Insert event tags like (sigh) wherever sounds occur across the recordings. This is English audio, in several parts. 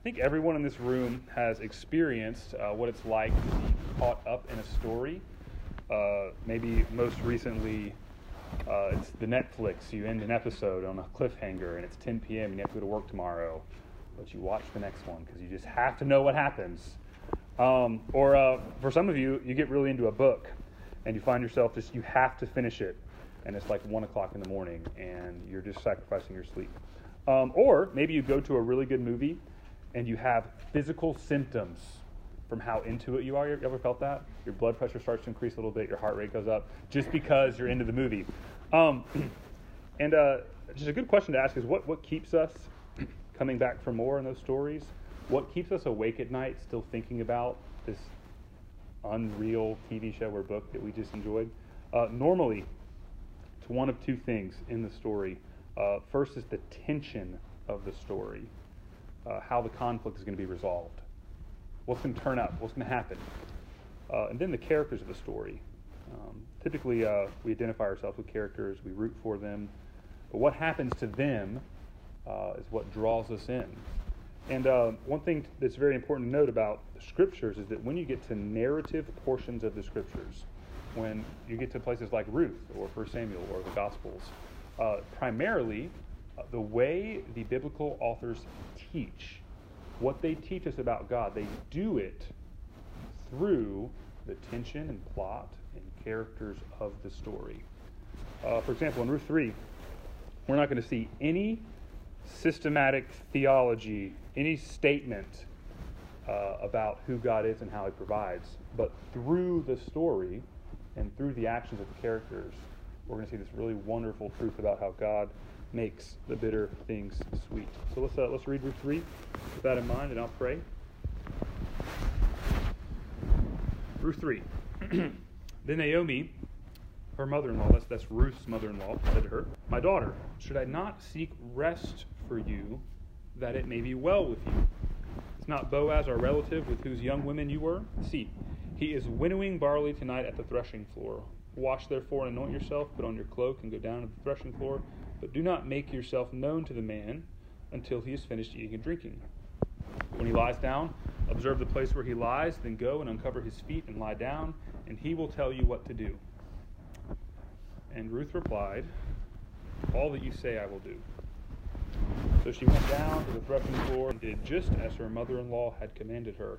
I think everyone in this room has experienced uh, what it's like to be caught up in a story. Uh, maybe most recently, uh, it's the Netflix. You end an episode on a cliffhanger and it's 10 p.m. and you have to go to work tomorrow, but you watch the next one because you just have to know what happens. Um, or uh, for some of you, you get really into a book and you find yourself just, you have to finish it. And it's like 1 o'clock in the morning and you're just sacrificing your sleep. Um, or maybe you go to a really good movie and you have physical symptoms from how into it you are. You ever felt that? Your blood pressure starts to increase a little bit, your heart rate goes up, just because you're into the movie. Um, (clears throat) and uh, just a good question to ask is what, what keeps us (clears throat) coming back for more in those stories? What keeps us awake at night still thinking about this unreal TV show or book that we just enjoyed? Uh, normally, it's one of two things in the story. Uh, first is the tension of the story uh, how the conflict is going to be resolved, what's going to turn up, what's going to happen, uh, and then the characters of the story. Um, typically, uh, we identify ourselves with characters, we root for them, but what happens to them uh, is what draws us in. And uh, one thing that's very important to note about the scriptures is that when you get to narrative portions of the scriptures, when you get to places like Ruth or 1 Samuel or the Gospels, uh, primarily the way the biblical authors teach, what they teach us about God, they do it through the tension and plot and characters of the story. Uh, for example, in Ruth 3, we're not going to see any systematic theology, any statement uh, about who God is and how He provides. But through the story and through the actions of the characters, we're going to see this really wonderful truth about how God makes the bitter things sweet. So let's, uh, let's read Ruth 3 with that in mind, and I'll pray. Ruth 3. (clears throat) then Naomi, her mother in law, that's, that's Ruth's mother in law, said to her, My daughter, should I not seek rest for you that it may be well with you? Is not Boaz our relative with whose young women you were? See, he is winnowing barley tonight at the threshing floor. Wash therefore and anoint yourself, put on your cloak, and go down to the threshing floor. But do not make yourself known to the man until he has finished eating and drinking. When he lies down, observe the place where he lies, then go and uncover his feet and lie down, and he will tell you what to do. And Ruth replied, All that you say I will do. So she went down to the threshing floor and did just as her mother in law had commanded her.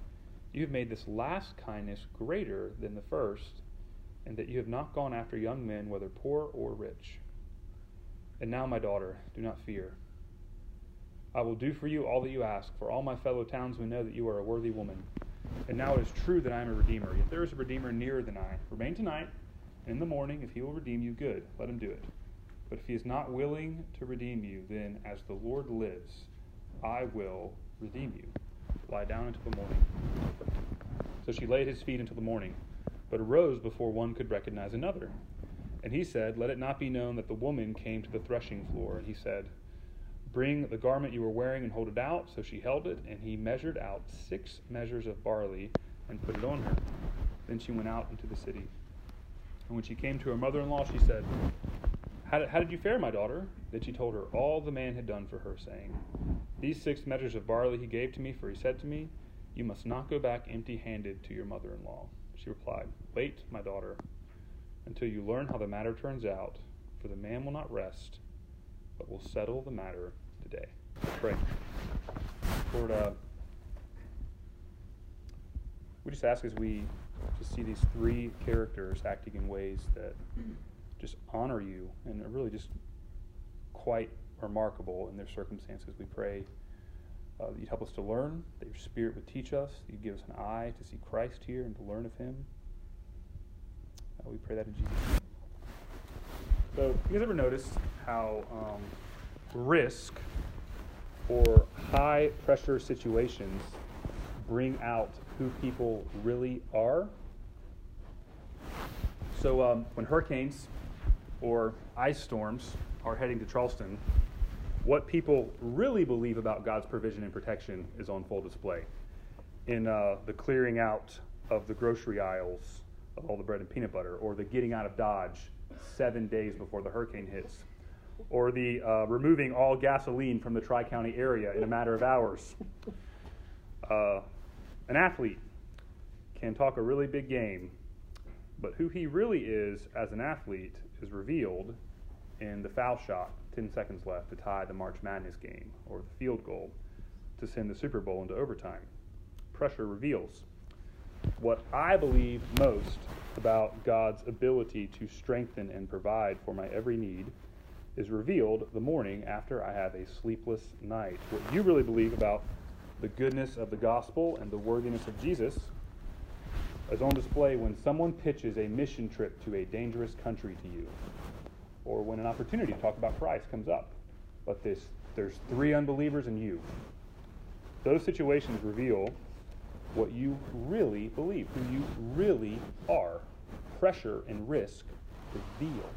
You have made this last kindness greater than the first, and that you have not gone after young men, whether poor or rich. And now, my daughter, do not fear. I will do for you all that you ask, for all my fellow townsmen know that you are a worthy woman. And now it is true that I am a redeemer, yet there is a redeemer nearer than I. Remain tonight, and in the morning, if he will redeem you, good, let him do it. But if he is not willing to redeem you, then as the Lord lives, I will redeem you. Lie down until the morning. So she laid his feet until the morning, but arose before one could recognize another. And he said, Let it not be known that the woman came to the threshing floor. And he said, Bring the garment you were wearing and hold it out. So she held it, and he measured out six measures of barley and put it on her. Then she went out into the city. And when she came to her mother in law, she said, how did, how did you fare, my daughter? Then she told her all the man had done for her, saying, These six measures of barley he gave to me, for he said to me, You must not go back empty handed to your mother in law. She replied, Wait, my daughter until you learn how the matter turns out, for the man will not rest, but will settle the matter today. Pray. Lord, uh, we just ask as we just see these three characters acting in ways that just honor you and are really just quite remarkable in their circumstances. We pray uh, that you'd help us to learn, that your Spirit would teach us, you'd give us an eye to see Christ here and to learn of him. Uh, we pray that in Jesus' name. So, you guys ever noticed how um, risk or high pressure situations bring out who people really are. So um, when hurricanes or ice storms are heading to Charleston, what people really believe about God's provision and protection is on full display. In uh, the clearing out of the grocery aisles of all the bread and peanut butter, or the getting out of Dodge seven days before the hurricane hits, or the uh, removing all gasoline from the Tri County area in a matter of hours. Uh, an athlete can talk a really big game, but who he really is as an athlete is revealed in the foul shot 10 seconds left to tie the March Madness game, or the field goal to send the Super Bowl into overtime. Pressure reveals. What I believe most about God's ability to strengthen and provide for my every need is revealed the morning after I have a sleepless night. What you really believe about the goodness of the gospel and the worthiness of Jesus is on display when someone pitches a mission trip to a dangerous country to you or when an opportunity to talk about Christ comes up. But this, there's three unbelievers and you. Those situations reveal what you really believe, who you really are. Pressure and risk reveal.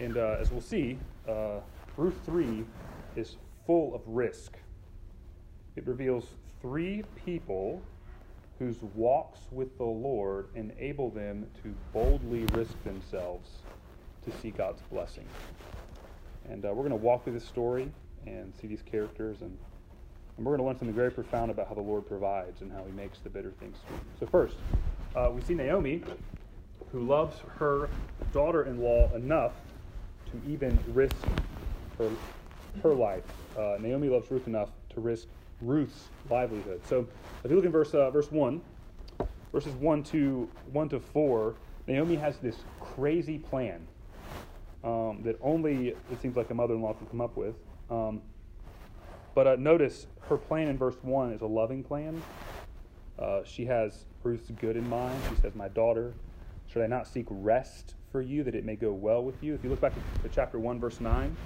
And uh, as we'll see, uh, Ruth 3 is full of risk. It reveals three people whose walks with the Lord enable them to boldly risk themselves to see God's blessing. And uh, we're going to walk through this story and see these characters, and, and we're going to learn something very profound about how the Lord provides and how He makes the bitter things sweet. So, first, uh, we see Naomi, who loves her daughter in law enough to even risk her, her life. Uh, Naomi loves Ruth enough to risk Ruth's livelihood. So if you look in verse uh, verse one, verses one to one to four, Naomi has this crazy plan um, that only it seems like a mother-in-law can come up with. Um, but uh, notice her plan in verse one is a loving plan. Uh, she has Ruth's good in mind. She says, "My daughter, should I not seek rest for you that it may go well with you?" If you look back to chapter one, verse nine.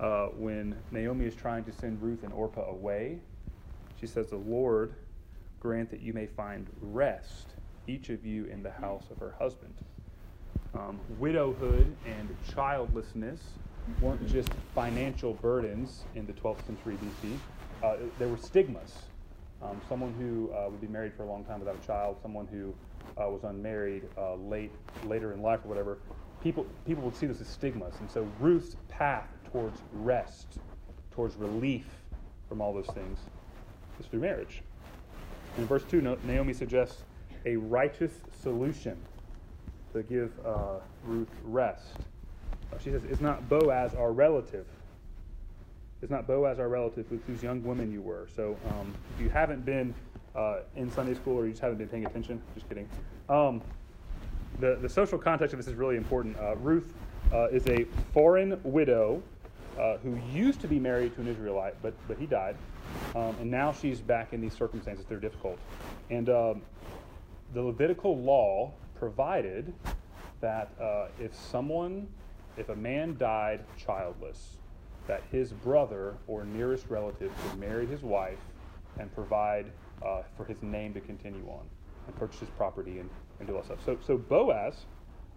Uh, when Naomi is trying to send Ruth and Orpah away, she says, The Lord grant that you may find rest, each of you in the house of her husband. Um, widowhood and childlessness weren't just financial burdens in the 12th century BC, uh, there were stigmas. Um, someone who uh, would be married for a long time without a child, someone who uh, was unmarried uh, late later in life or whatever, people, people would see this as stigmas. And so Ruth's path towards rest, towards relief from all those things, is through marriage. In verse 2, Naomi suggests a righteous solution to give uh, Ruth rest. Uh, she says, Is not Boaz our relative? Is not Boaz our relative with whose young women you were? So um, if you haven't been uh, in Sunday school or you just haven't been paying attention, just kidding. Um, the, the social context of this is really important. Uh, Ruth uh, is a foreign widow uh, who used to be married to an Israelite, but, but he died. Um, and now she's back in these circumstances that are difficult. And um, the Levitical law provided that uh, if someone, if a man died childless, that his brother or nearest relative could marry his wife and provide uh, for his name to continue on and purchase his property and, and do all stuff. So, so Boaz,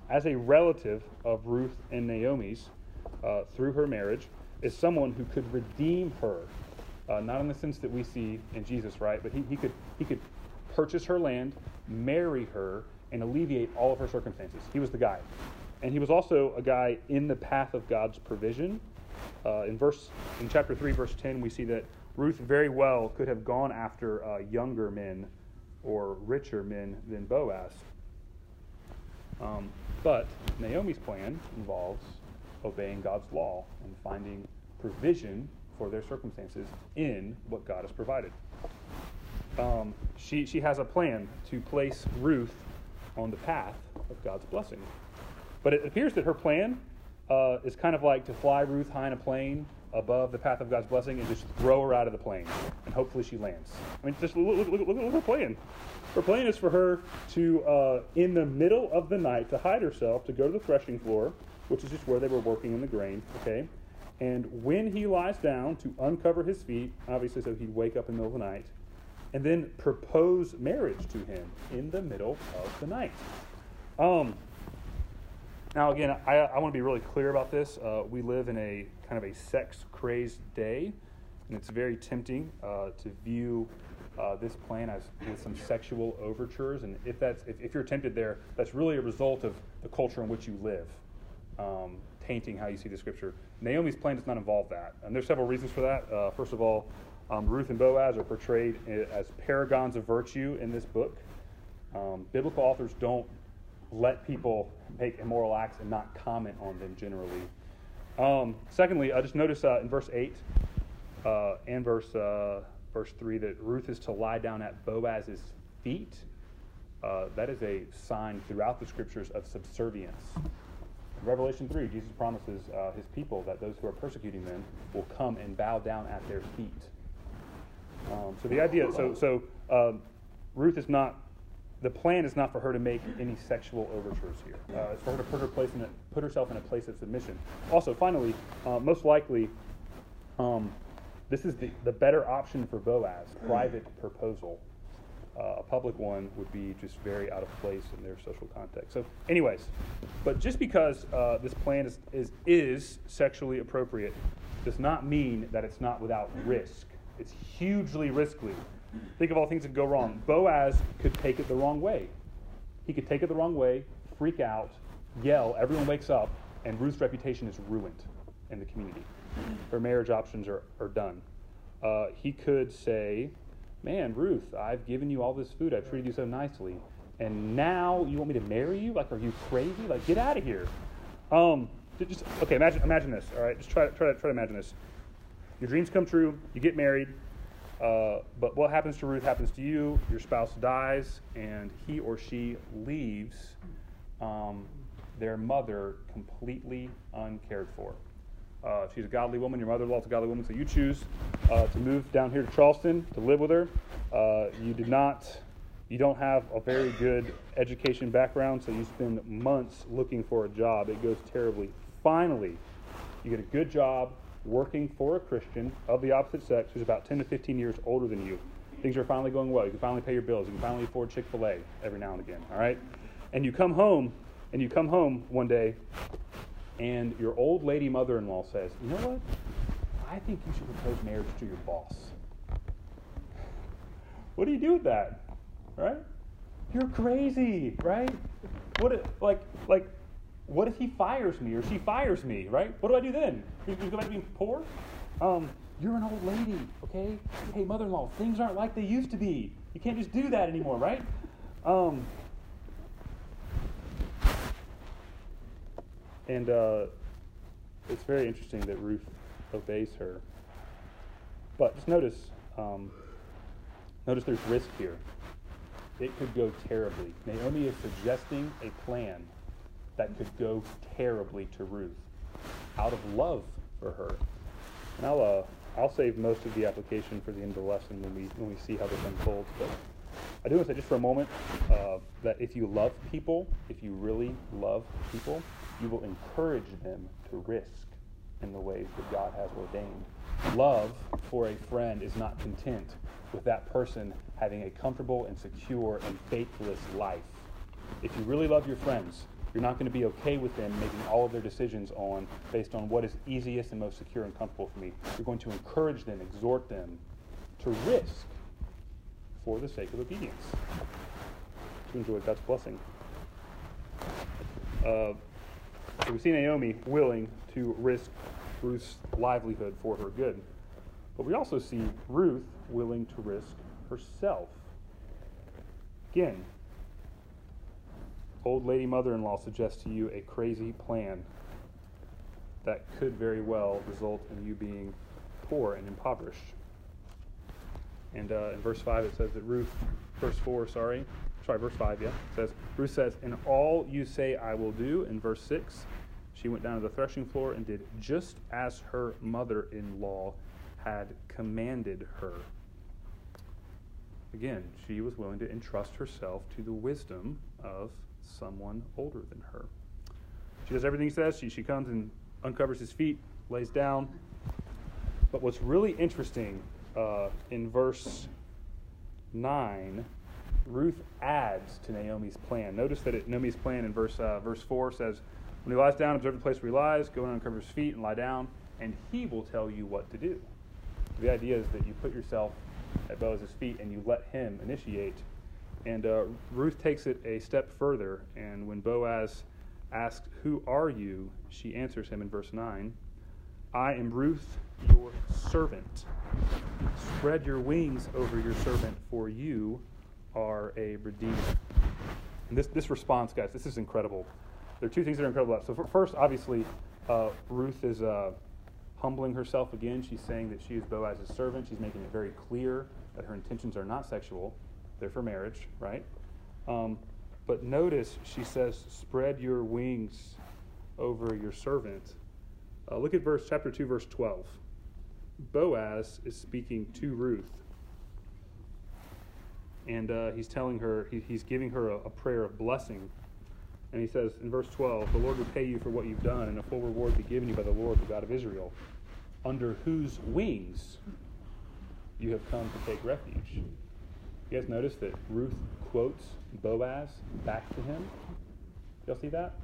as a relative of Ruth and Naomi's uh, through her marriage, is someone who could redeem her uh, not in the sense that we see in Jesus, right? But he, he, could, he could purchase her land, marry her, and alleviate all of her circumstances. He was the guy. And he was also a guy in the path of God's provision. Uh, in verse in chapter 3, verse 10, we see that Ruth very well could have gone after uh, younger men or richer men than Boaz. Um, but Naomi's plan involves obeying God's law and finding provision for their circumstances in what God has provided. Um, she, she has a plan to place Ruth on the path of God's blessing. But it appears that her plan uh, is kind of like to fly Ruth high in a plane above the path of God's blessing and just throw her out of the plane. And hopefully she lands. I mean, just look, look, look, look at her plan. Her plan is for her to, uh, in the middle of the night, to hide herself, to go to the threshing floor, which is just where they were working in the grain, okay? And when he lies down to uncover his feet, obviously so he'd wake up in the middle of the night, and then propose marriage to him in the middle of the night. Um, now, again, I, I want to be really clear about this. Uh, we live in a kind of a sex crazed day, and it's very tempting uh, to view uh, this plan as with some sexual overtures. And if that's if, if, you're tempted there, that's really a result of the culture in which you live, um, tainting how you see the scripture. Naomi's plan does not involve that, and there's several reasons for that. Uh, first of all, um, Ruth and Boaz are portrayed as paragons of virtue in this book. Um, biblical authors don't let people make immoral acts and not comment on them generally. Um, secondly, I just noticed uh, in verse 8 uh, and verse, uh, verse 3 that Ruth is to lie down at Boaz's feet. Uh, that is a sign throughout the scriptures of subservience. Revelation 3, Jesus promises uh, his people that those who are persecuting them will come and bow down at their feet. Um, so the idea, so, so um, Ruth is not the plan is not for her to make any sexual overtures here. Uh, it's for her to put, her place in a, put herself in a place of submission. Also, finally, uh, most likely, um, this is the, the better option for Boaz, private proposal. Uh, a public one would be just very out of place in their social context. So, anyways, but just because uh, this plan is, is, is sexually appropriate does not mean that it's not without risk. It's hugely risky Think of all things that go wrong. Boaz could take it the wrong way. He could take it the wrong way, freak out, yell, everyone wakes up, and Ruth's reputation is ruined in the community. Her marriage options are, are done. Uh, he could say, Man, Ruth, I've given you all this food. I've treated you so nicely. And now you want me to marry you? Like, are you crazy? Like, get out of here. Um, just okay. Imagine, imagine this. All right, just try, try to try to imagine this. Your dreams come true. You get married. Uh, but what happens to Ruth happens to you. Your spouse dies, and he or she leaves um, their mother completely uncared for. Uh, she's a godly woman. Your mother-in-law is a godly woman, so you choose uh, to move down here to Charleston to live with her. Uh, you did not. You don't have a very good education background, so you spend months looking for a job. It goes terribly. Finally, you get a good job working for a Christian of the opposite sex who's about 10 to 15 years older than you. Things are finally going well. You can finally pay your bills. You can finally afford Chick fil A every now and again, all right? And you come home, and you come home one day, and your old lady mother in law says, You know what? I think you should propose marriage to your boss. What do you do with that? Right? You're crazy, right? What if, like like what if he fires me or she fires me, right? What do I do then? You, go back to being poor? Um, you're an old lady, okay? Hey, mother in law, things aren't like they used to be. You can't just do that anymore, right? Um, and uh, it's very interesting that Ruth obeys her. But just notice, um, notice there's risk here. It could go terribly. Naomi is suggesting a plan that could go terribly to Ruth out of love for her. And I'll, uh, I'll save most of the application for the end of the lesson when we, when we see how this unfolds. But I do want to say just for a moment uh, that if you love people, if you really love people, you will encourage them to risk in the ways that God has ordained. Love for a friend is not content with that person having a comfortable and secure and faithless life. If you really love your friends, you're not going to be okay with them making all of their decisions on based on what is easiest and most secure and comfortable for me. You're going to encourage them, exhort them to risk for the sake of obedience, to enjoy God's blessing. Uh, so we see Naomi willing to risk Ruth's livelihood for her good. But we also see Ruth willing to risk herself. Again, old lady mother in law suggests to you a crazy plan that could very well result in you being poor and impoverished. And uh, in verse 5, it says that Ruth, verse 4, sorry, sorry, verse 5, yeah, it says, Ruth says, In all you say I will do. In verse 6, she went down to the threshing floor and did just as her mother in law had commanded her. Again, she was willing to entrust herself to the wisdom of someone older than her. She does everything he says. She, she comes and uncovers his feet, lays down. But what's really interesting uh, in verse 9, Ruth adds to Naomi's plan. Notice that it, Naomi's plan in verse, uh, verse 4 says, When he lies down, observe the place where he lies, go and uncover his feet and lie down, and he will tell you what to do. The idea is that you put yourself at Boaz's feet and you let him initiate. And uh, Ruth takes it a step further, and when Boaz asks, Who are you? she answers him in verse 9, I am Ruth, your servant. Spread your wings over your servant, for you are a redeemer. And this, this response, guys, this is incredible. There are two things that are incredible about it. So, first, obviously, uh, Ruth is uh, humbling herself again. She's saying that she is Boaz's servant. She's making it very clear that her intentions are not sexual, they're for marriage, right? Um, but notice she says, Spread your wings over your servant. Uh, look at verse chapter 2, verse 12. Boaz is speaking to Ruth. And uh, he's telling her, he, he's giving her a, a prayer of blessing. And he says in verse 12, The Lord will pay you for what you've done, and a full reward be given you by the Lord, the God of Israel, under whose wings you have come to take refuge. You guys notice that Ruth quotes Boaz back to him? Y'all see that?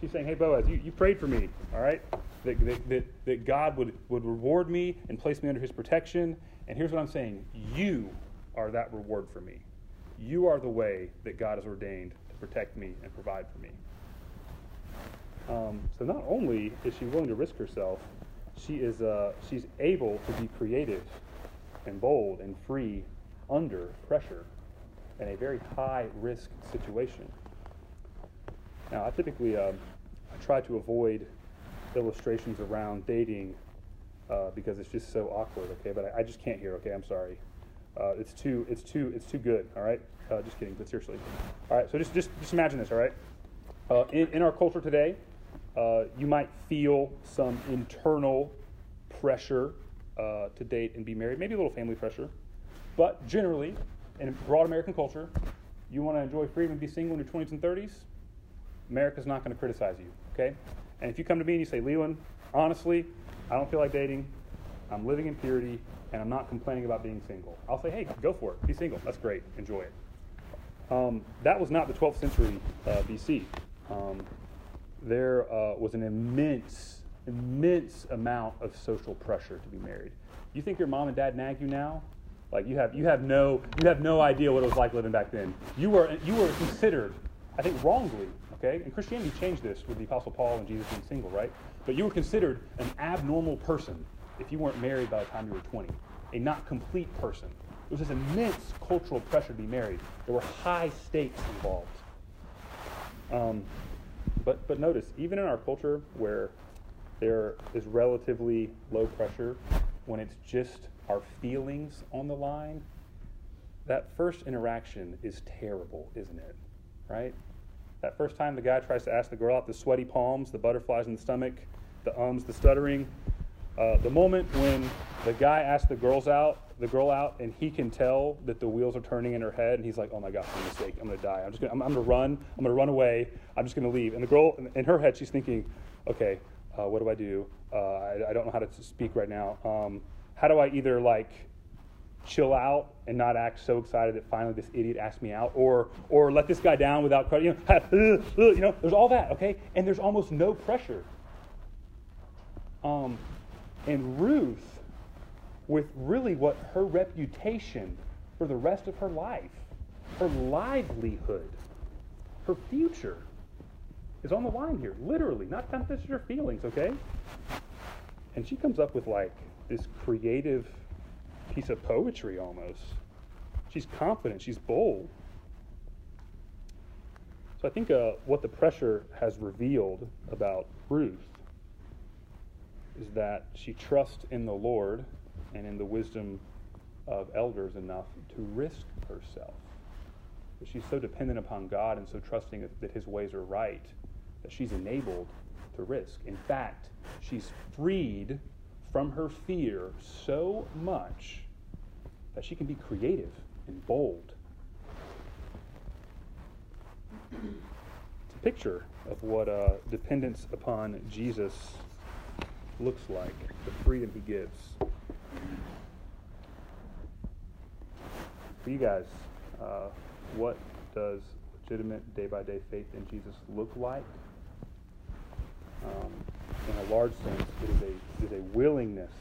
She's saying, Hey, Boaz, you, you prayed for me, all right? That, that, that, that God would, would reward me and place me under his protection. And here's what I'm saying you are that reward for me. You are the way that God has ordained to protect me and provide for me. Um, so not only is she willing to risk herself, she is uh, she's able to be creative and bold and free under pressure in a very high risk situation. Now, I typically um, I try to avoid illustrations around dating uh, because it's just so awkward. Okay, but I, I, just can't hear. Okay, I'm sorry. Uh, it's too it's too it's too good. All right, uh, just kidding. But seriously, all right. So just just just imagine this. All right, uh, in in our culture today, uh, you might feel some internal pressure uh, to date and be married, maybe a little family pressure, but generally, in broad American culture, you want to enjoy freedom and be single in your 20s and 30s. America's not going to criticize you. Okay, and if you come to me and you say, Leland, honestly, I don't feel like dating. I'm living in purity, and I'm not complaining about being single. I'll say, hey, go for it. Be single. That's great. Enjoy it. Um, that was not the 12th century uh, BC. Um, there uh, was an immense, immense amount of social pressure to be married. You think your mom and dad nag you now? Like you have, you have no, you have no idea what it was like living back then. You were, you were considered, I think, wrongly. Okay, and Christianity changed this with the Apostle Paul and Jesus being single, right? But you were considered an abnormal person if you weren't married by the time you were 20, a not complete person. There was this immense cultural pressure to be married. There were high stakes involved. Um, but, but notice, even in our culture where there is relatively low pressure, when it's just our feelings on the line, that first interaction is terrible, isn't it? Right? That first time the guy tries to ask the girl out, the sweaty palms, the butterflies in the stomach, the ums, the stuttering. Uh, the moment when the guy asks the girls out, the girl out, and he can tell that the wheels are turning in her head, and he's like, "Oh my gosh, I'm mistake. I'm gonna die. I'm just gonna, I'm, I'm gonna run. I'm gonna run away. I'm just gonna leave." And the girl, in her head, she's thinking, "Okay, uh, what do I do? Uh, I, I, don't know how to speak right now. Um, how do I either like chill out and not act so excited that finally this idiot asked me out, or or let this guy down without credit? You know, uh, uh, you know, there's all that, okay? And there's almost no pressure. Um, and Ruth, with really what her reputation for the rest of her life, her livelihood, her future is on the line here, literally, not not just her feelings, okay? And she comes up with like this creative piece of poetry almost. She's confident, she's bold. So I think uh, what the pressure has revealed about Ruth is that she trusts in the Lord and in the wisdom of elders enough to risk herself. That she's so dependent upon God and so trusting that his ways are right that she's enabled to risk. In fact, she's freed from her fear so much that she can be creative and bold. It's a picture of what uh, dependence upon Jesus looks like, the freedom he gives. for you guys, uh, what does legitimate day by day faith in Jesus look like? Um, in a large sense, it is, a, it is a willingness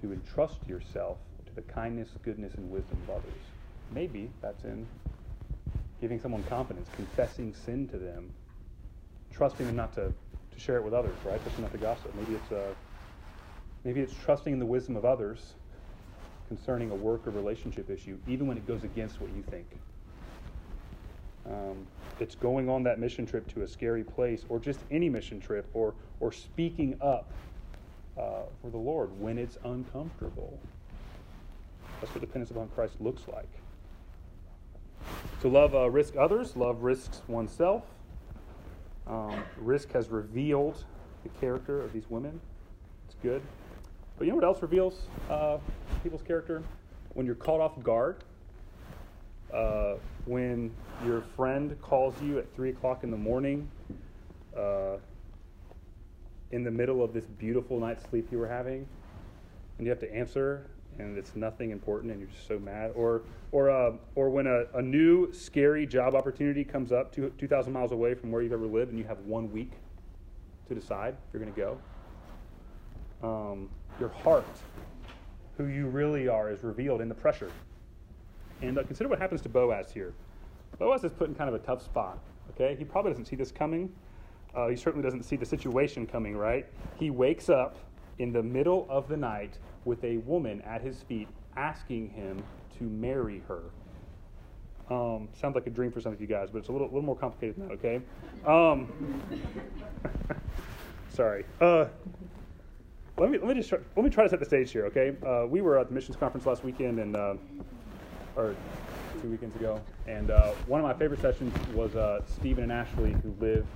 to entrust yourself to the kindness, goodness, and wisdom of others. Maybe that's in giving someone confidence, confessing sin to them, trusting them not to, to share it with others, right? Trusting not to gossip. Maybe it's, uh, maybe it's trusting in the wisdom of others concerning a work or relationship issue, even when it goes against what you think. Um, it's going on that mission trip to a scary place, or just any mission trip, or or speaking up uh, for the Lord when it's uncomfortable. That's what dependence upon Christ looks like. So love uh, risk others. Love risks oneself. Um, risk has revealed the character of these women. It's good. But you know what else reveals uh, people's character? When you're caught off guard uh, when your friend calls you at 3 o'clock in the morning uh, in the middle of this beautiful night's sleep you were having, and you have to answer, and it's nothing important, and you're just so mad. Or, or, uh, or when a, a new scary job opportunity comes up two, 2,000 miles away from where you've ever lived, and you have one week to decide if you're going to go. Um, your heart, who you really are, is revealed in the pressure. And uh, consider what happens to Boaz here. Boaz is put in kind of a tough spot. Okay, he probably doesn't see this coming. Uh, he certainly doesn't see the situation coming. Right? He wakes up in the middle of the night with a woman at his feet asking him to marry her. Um, sounds like a dream for some of you guys, but it's a little, little more complicated than that. Okay. Um, (laughs) sorry. Uh, let me let me just try, let me try to set the stage here. Okay. Uh, we were at the missions conference last weekend, and uh, or two weekends ago, and uh, one of my favorite sessions was uh, Stephen and Ashley, who live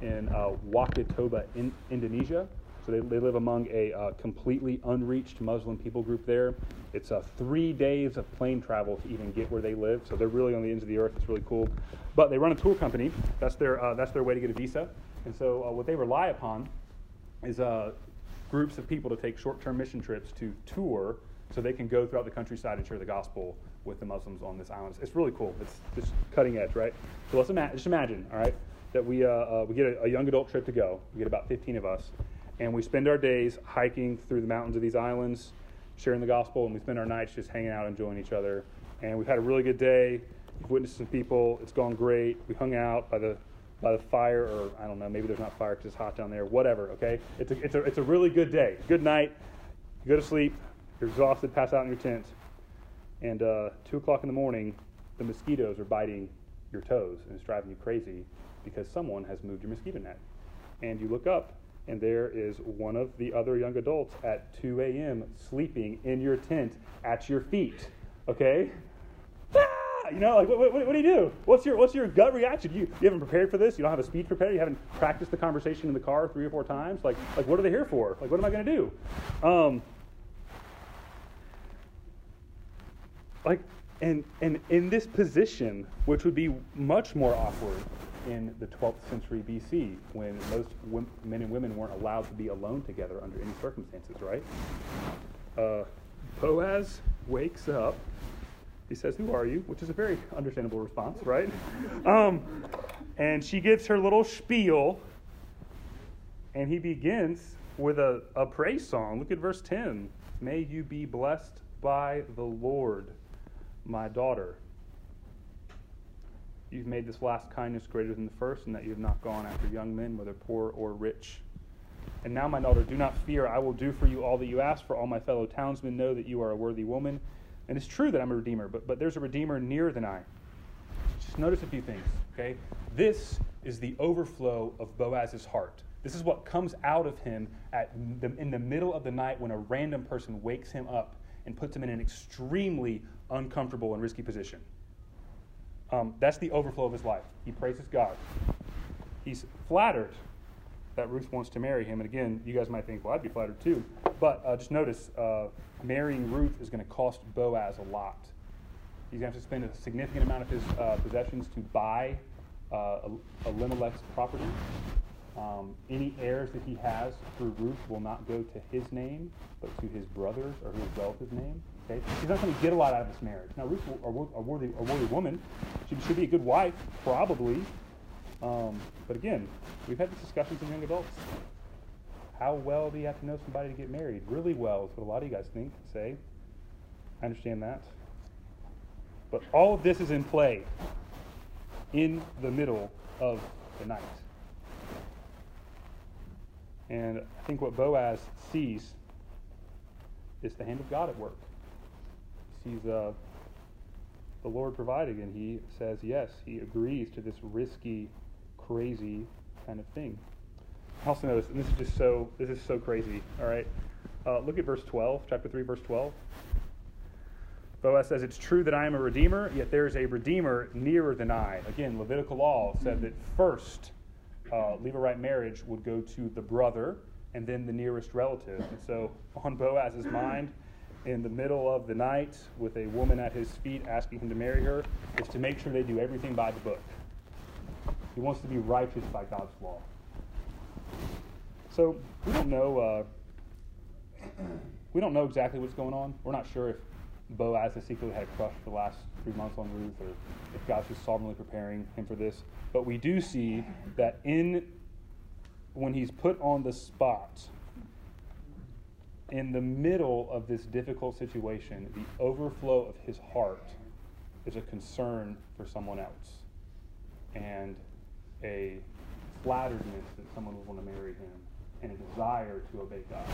in uh, Wakatobi, in Indonesia. So they, they live among a uh, completely unreached Muslim people group there. It's uh, three days of plane travel to even get where they live. So they're really on the ends of the earth. It's really cool. But they run a tour company. That's their uh, that's their way to get a visa. And so uh, what they rely upon is uh, groups of people to take short-term mission trips to tour, so they can go throughout the countryside and share the gospel with the Muslims on this island. It's really cool. It's just cutting edge, right? So let's ima- just imagine, all right, that we, uh, uh, we get a, a, young adult trip to go. We get about 15 of us, and we spend our days hiking through the mountains of these islands, sharing the gospel, and we spend our nights just hanging out, enjoying each other. And we've had a really good day. We've witnessed some people. It's gone great. We hung out by the by the fire, or I don't know, maybe there's not fire because it's hot down there. Whatever. Okay, it's a it's a it's a really good day. Good night. You go to sleep. You're exhausted. Pass out in your tent and uh, 2 o'clock in the morning, the mosquitoes are biting your toes and it's driving you crazy because someone has moved your mosquito net. And you look up, and there is one of the other young adults at 2 a.m. sleeping in your tent at your feet. Okay? Ah! You know, like, what, what, what, do you do? What's your, what's your gut reaction? You, you haven't prepared for this? You don't have a speech prepared? You haven't practiced the conversation in the car three or four times? Like, like what are they here for? Like, what am I going to do? Um, like and and in this position, which would be much more awkward in the 12th century BC, when most men and women weren't allowed to be alone together under any circumstances, right? Uh, Boaz wakes up. He says, "Who are you?" Which is a very understandable response, right? (laughs) Um, and she gives her little spiel, and he begins with a, a praise song. Look at verse 10. May you be blessed by the Lord my daughter. You've made this last kindness greater than the first, and that you have not gone after young men, whether poor or rich. And now, my daughter, do not fear. I will do for you all that you ask, for all my fellow townsmen know that you are a worthy woman. And it's true that I'm a redeemer, but, but there's a redeemer nearer than I. Just notice a few things, okay? This is the overflow of Boaz's heart. This is what comes out of him at the, in the middle of the night when a random person wakes him up and puts him in an extremely uncomfortable and risky position. Um, that's the overflow of his life. He praises God. He's flattered that Ruth wants to marry him. And again, you guys might think, well, I'd be flattered too. But uh, just notice, uh, marrying Ruth is going to cost Boaz a lot. He's going to have to spend a significant amount of his uh, possessions to buy uh, Elimelech's property. Um, any heirs that he has through Ruth will not go to his name, but to his brothers or his relative's name. Okay? She's not going to get a lot out of this marriage. Now, Ruth, a, worthy, a worthy woman, she should be a good wife, probably. Um, but again, we've had these discussions with young adults. How well do you have to know somebody to get married? Really well is what a lot of you guys think, say. I understand that. But all of this is in play in the middle of the night. And I think what Boaz sees is the hand of God at work. He sees uh, the Lord providing, and he says yes. He agrees to this risky, crazy kind of thing. Also notice, and this is just so this is so crazy. All right, uh, look at verse 12, chapter 3, verse 12. Boaz says, It's true that I am a redeemer, yet there is a redeemer nearer than I. Again, Levitical law said that first, uh, Levirate marriage would go to the brother and then the nearest relative. And so, on Boaz's mind, in the middle of the night, with a woman at his feet asking him to marry her, is to make sure they do everything by the book. He wants to be righteous by God's law. So, we don't know. Uh, (clears throat) we don't know exactly what's going on. We're not sure if Boaz has secretly had a crush for the last three months on Ruth, or if God's just sovereignly preparing him for this. But we do see that in when he's put on the spot, in the middle of this difficult situation, the overflow of his heart is a concern for someone else and a flatteredness that someone would want to marry him and a desire to obey God.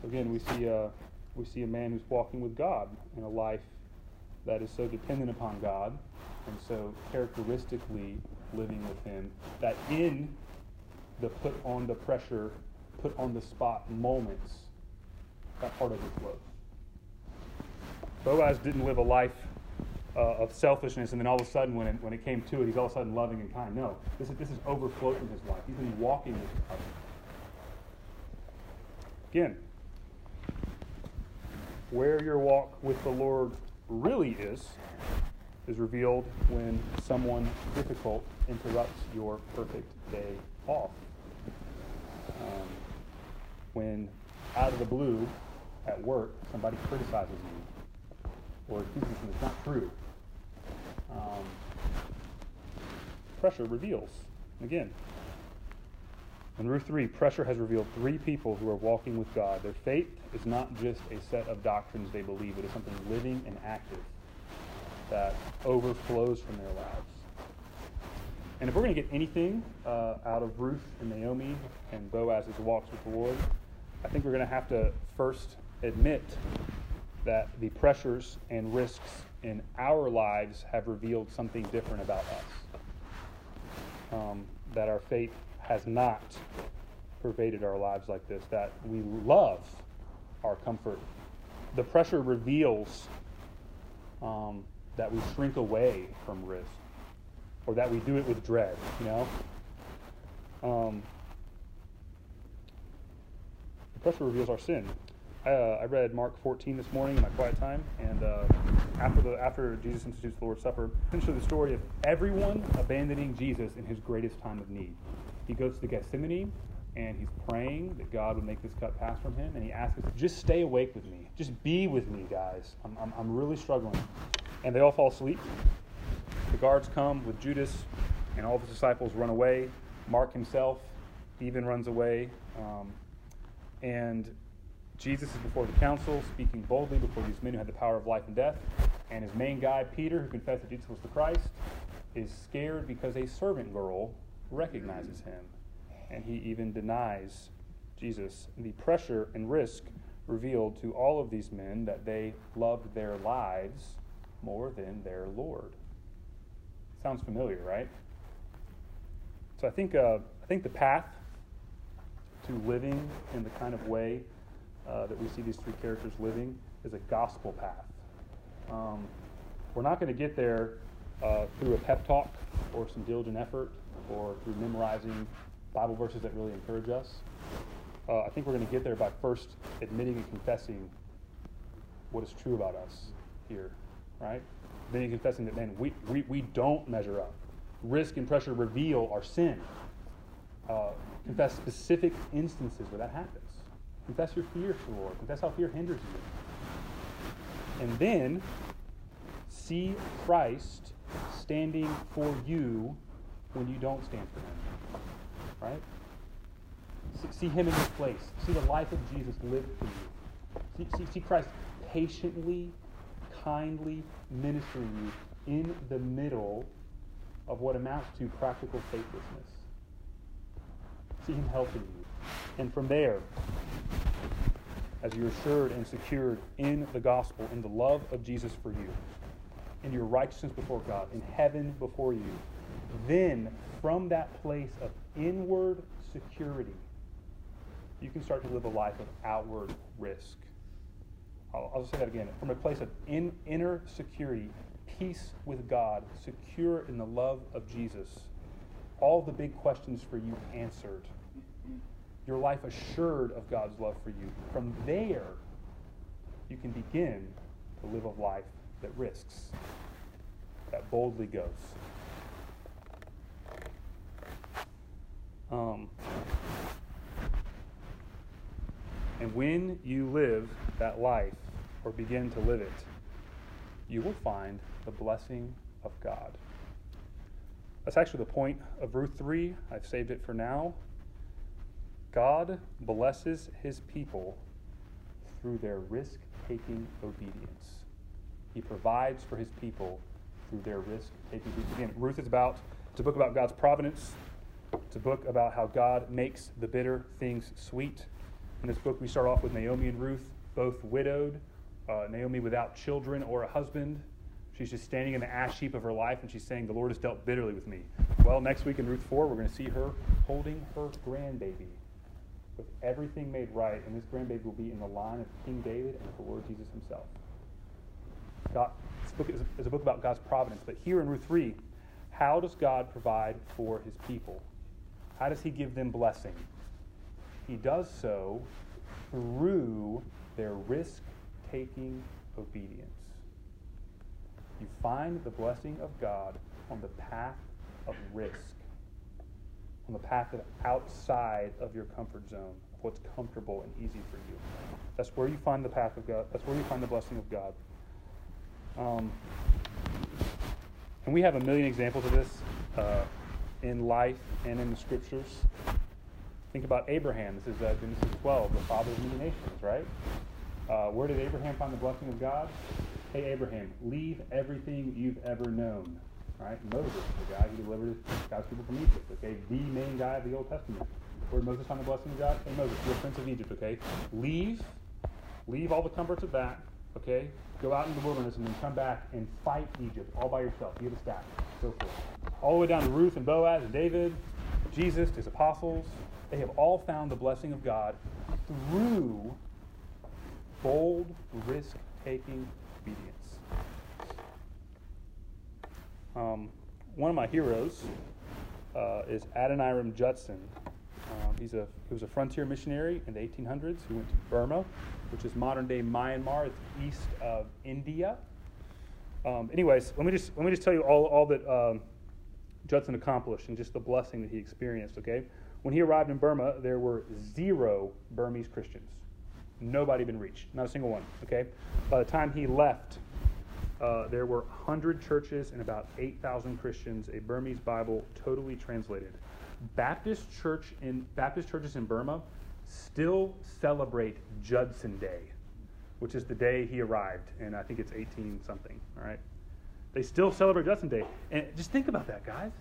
So again, we see a we see a man who's walking with God in a life that is so dependent upon God and so characteristically living with Him that in the put on the pressure, put on the spot moments, that part of his. Boaz didn't live a life uh, of selfishness and then all of a sudden when it, when it came to it, he's all of a sudden loving and kind. No, this is, this is overflowed from his life. He's been walking with God. Again, where your walk with the Lord really is, is revealed when someone difficult interrupts your perfect day off. Um, when out of the blue at work somebody criticizes you or accuses you it's not true. Um, pressure reveals. Again, in Ruth 3, pressure has revealed three people who are walking with God. Their faith is not just a set of doctrines they believe, it is something living and active that overflows from their lives. And if we're going to get anything uh, out of Ruth and Naomi and Boaz's walks with the Lord, I think we're going to have to first admit that the pressures and risks in our lives have revealed something different about us. Um, that our faith has not pervaded our lives like this, that we love our comfort. The pressure reveals um, that we shrink away from risk, or that we do it with dread, you know? Um, pressure reveals our sin. Uh, I read Mark 14 this morning in my quiet time, and uh, after the after Jesus institutes the Lord's Supper, essentially the story of everyone abandoning Jesus in his greatest time of need. He goes to Gethsemane and he's praying that God would make this cup pass from him. And he asks just stay awake with me. Just be with me, guys. I'm, I'm, I'm really struggling. And they all fall asleep. The guards come with Judas, and all of his disciples run away. Mark himself even runs away. Um, and Jesus is before the council, speaking boldly before these men who had the power of life and death. And his main guy, Peter, who confessed that Jesus was the Christ, is scared because a servant girl recognizes him, and he even denies Jesus. The pressure and risk revealed to all of these men that they loved their lives more than their Lord. Sounds familiar, right? So I think, uh, I think the path to living in the kind of way uh, that we see these three characters living is a gospel path. Um, we're not going to get there uh, through a pep talk or some diligent effort or through memorizing Bible verses that really encourage us. Uh, I think we're going to get there by first admitting and confessing what is true about us here, right? Then confessing that, man, we, we, we don't measure up. Risk and pressure reveal our sin. Uh, confess specific instances where that happens. Confess your fears to the Lord. Confess how fear hinders you. And then see Christ standing for you when you don't stand for him. Right? See him in his place. See the life of Jesus lived for you. See, see, see Christ patiently, kindly ministering you in the middle of what amounts to practical faithlessness. See him helping you. And from there, as you're assured and secured in the gospel, in the love of Jesus for you, in your righteousness before God, in heaven before you, then from that place of inward security, you can start to live a life of outward risk. I'll, I'll say that again. From a place of in, inner security, peace with God, secure in the love of Jesus, all the big questions for you answered your life assured of God's love for you. From there, you can begin to live a life that risks, that boldly goes. Um, and when you live that life, or begin to live it, you will find the blessing of God. That's actually the point of Ruth 3. I've saved it for now. God blesses his people through their risk taking obedience. He provides for his people through their risk taking obedience. Again, Ruth is about, it's a book about God's providence. It's a book about how God makes the bitter things sweet. In this book, we start off with Naomi and Ruth, both widowed, uh, Naomi without children or a husband. She's just standing in the ash heap of her life and she's saying, The Lord has dealt bitterly with me. Well, next week in Ruth 4, we're going to see her holding her grandbaby with everything made right, and this grandbaby will be in the line of King David and of the Lord Jesus himself. God, this book is a, is a book about God's providence, but here in Ruth 3, how does God provide for his people? How does he give them blessing? He does so through their risk taking obedience. You find the blessing of God on the path of risk on the path of outside of your comfort zone, of what's comfortable and easy for you. That's where you find the path of God. That's where you find the blessing of God. Um, and we have a million examples of this uh, in life and in the scriptures. Think about Abraham. This is uh, Genesis 12, the father of many nations, right? Uh, where did Abraham find the blessing of God? Hey, Abraham, leave everything you've ever known right? Moses, the guy who delivered God's people from Egypt, okay? The main guy of the Old Testament. Where Moses find the blessing of God? Hey, Moses, you're a prince of Egypt, okay? Leave, leave all the comforts of that, okay? Go out in the wilderness and then come back and fight Egypt all by yourself. You have a staff. Go for it. All the way down to Ruth and Boaz and David, Jesus, his apostles. They have all found the blessing of God through bold, risk taking obedience. Um, one of my heroes uh, is Adoniram Judson. Um, he's a, he was a frontier missionary in the 1800s who went to Burma, which is modern day Myanmar. It's east of India. Um, anyways, let me just let me just tell you all, all that um, Judson accomplished and just the blessing that he experienced. Okay, when he arrived in Burma, there were zero Burmese Christians. Nobody been reached, not a single one. Okay, by the time he left uh, there were 100 churches and about 8,000 Christians, a Burmese Bible totally translated. Baptist church in Baptist churches in Burma still celebrate Judson Day, which is the day he arrived, and I think it's 18 something. All right, they still celebrate Judson Day, and just think about that, guys.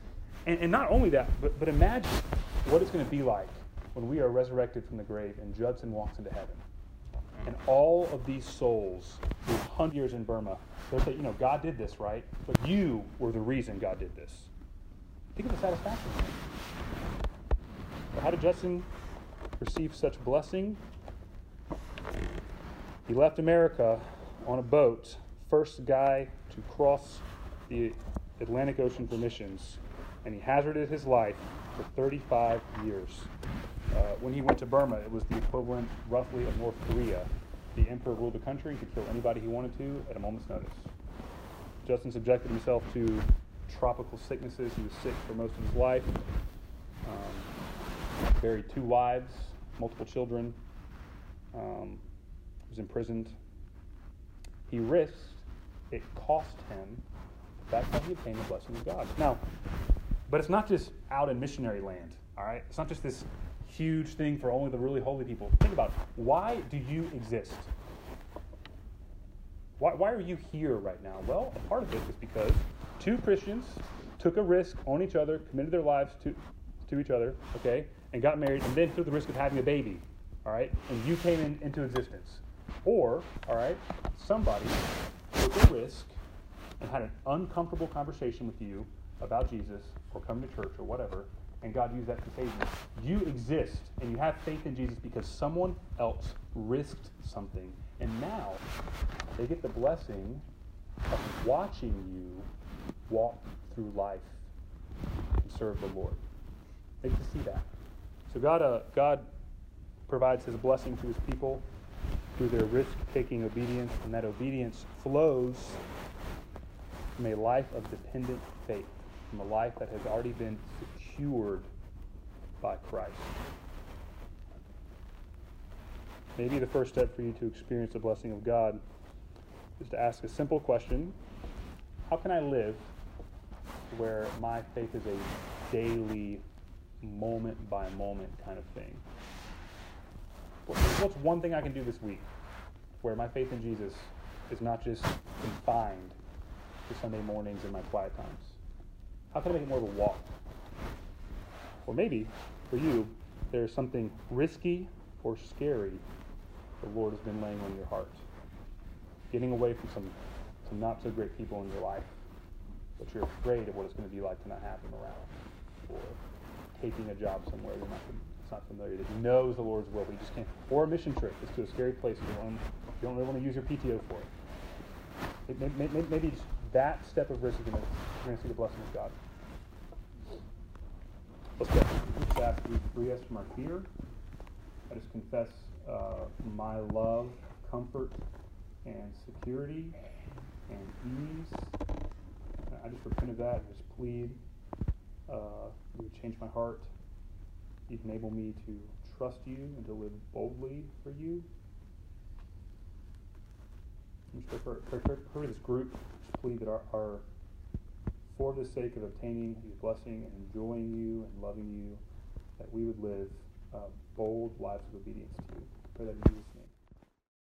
And, and not only that, but, but imagine what it's going to be like when we are resurrected from the grave and Judson walks into heaven, and all of these souls, through 100 years in Burma, They'll say, you know, God did this, right? But you were the reason God did this. Think of the satisfaction. how did Judson receive such blessing? He left America on a boat, first guy to cross the Atlantic Ocean for missions, and he hazarded his life for 35 years. Uh, when he went to Burma, it was the equivalent, roughly, of North Korea the emperor ruled the country He could kill anybody he wanted to at a moment's notice. Judson subjected himself to tropical sicknesses. He was sick for most of his life. Um, buried two wives, multiple children. Um, was imprisoned. He He risked, it cost him. That's how he obtained the blessing of God. Now, but it's not just out in missionary land, all right? It's not just this huge thing for only the really holy people. Think about it. Why do you exist? Why, why are you here right now? Well, a part of it is because two Christians took a risk on each other, committed their lives to, to each other, okay, and got married, and then took the risk of having a baby, all right, and you came in, into existence. Or, all right, somebody took a risk and had an uncomfortable conversation with you about Jesus or coming to church or whatever, and God used that to save you. You exist and you have faith in Jesus because someone else risked something, and now they get the blessing of watching you walk through life and serve the Lord. They get to see that. So God, uh, God provides His blessing to His people through their risk-taking obedience, and that obedience flows from a life of dependent faith, from a life that has already been secured by Christ. Maybe the first step for you to experience the blessing of God is to ask a simple question How can I live where my faith is a daily, moment by moment kind of thing? What's one thing I can do this week where my faith in Jesus is not just confined to Sunday mornings and my quiet times? How can I make it more of a walk? Or maybe for you, there's something risky or scary the Lord has been laying on your heart. Getting away from some, some not so great people in your life, but you're afraid of what it's going to be like to not have them around. Or taking a job somewhere you're not, it's not familiar, that you know is the Lord's will, but you just can't. Or a mission trip is to a scary place you don't, you don't really want to use your PTO for it. it maybe, maybe that step of risk is going to see the blessing of God. Let's go. Let's ask you free us from our fear. I just confess uh, my love, comfort, and security and ease. I just repent of that and just plead uh, you would change my heart. You enable me to trust you and to live boldly for you. Just for, for, for, for this group, just plead that our, our for the sake of obtaining His blessing and enjoying you and loving you, that we would live uh, bold lives of obedience to you. Pray that in Jesus'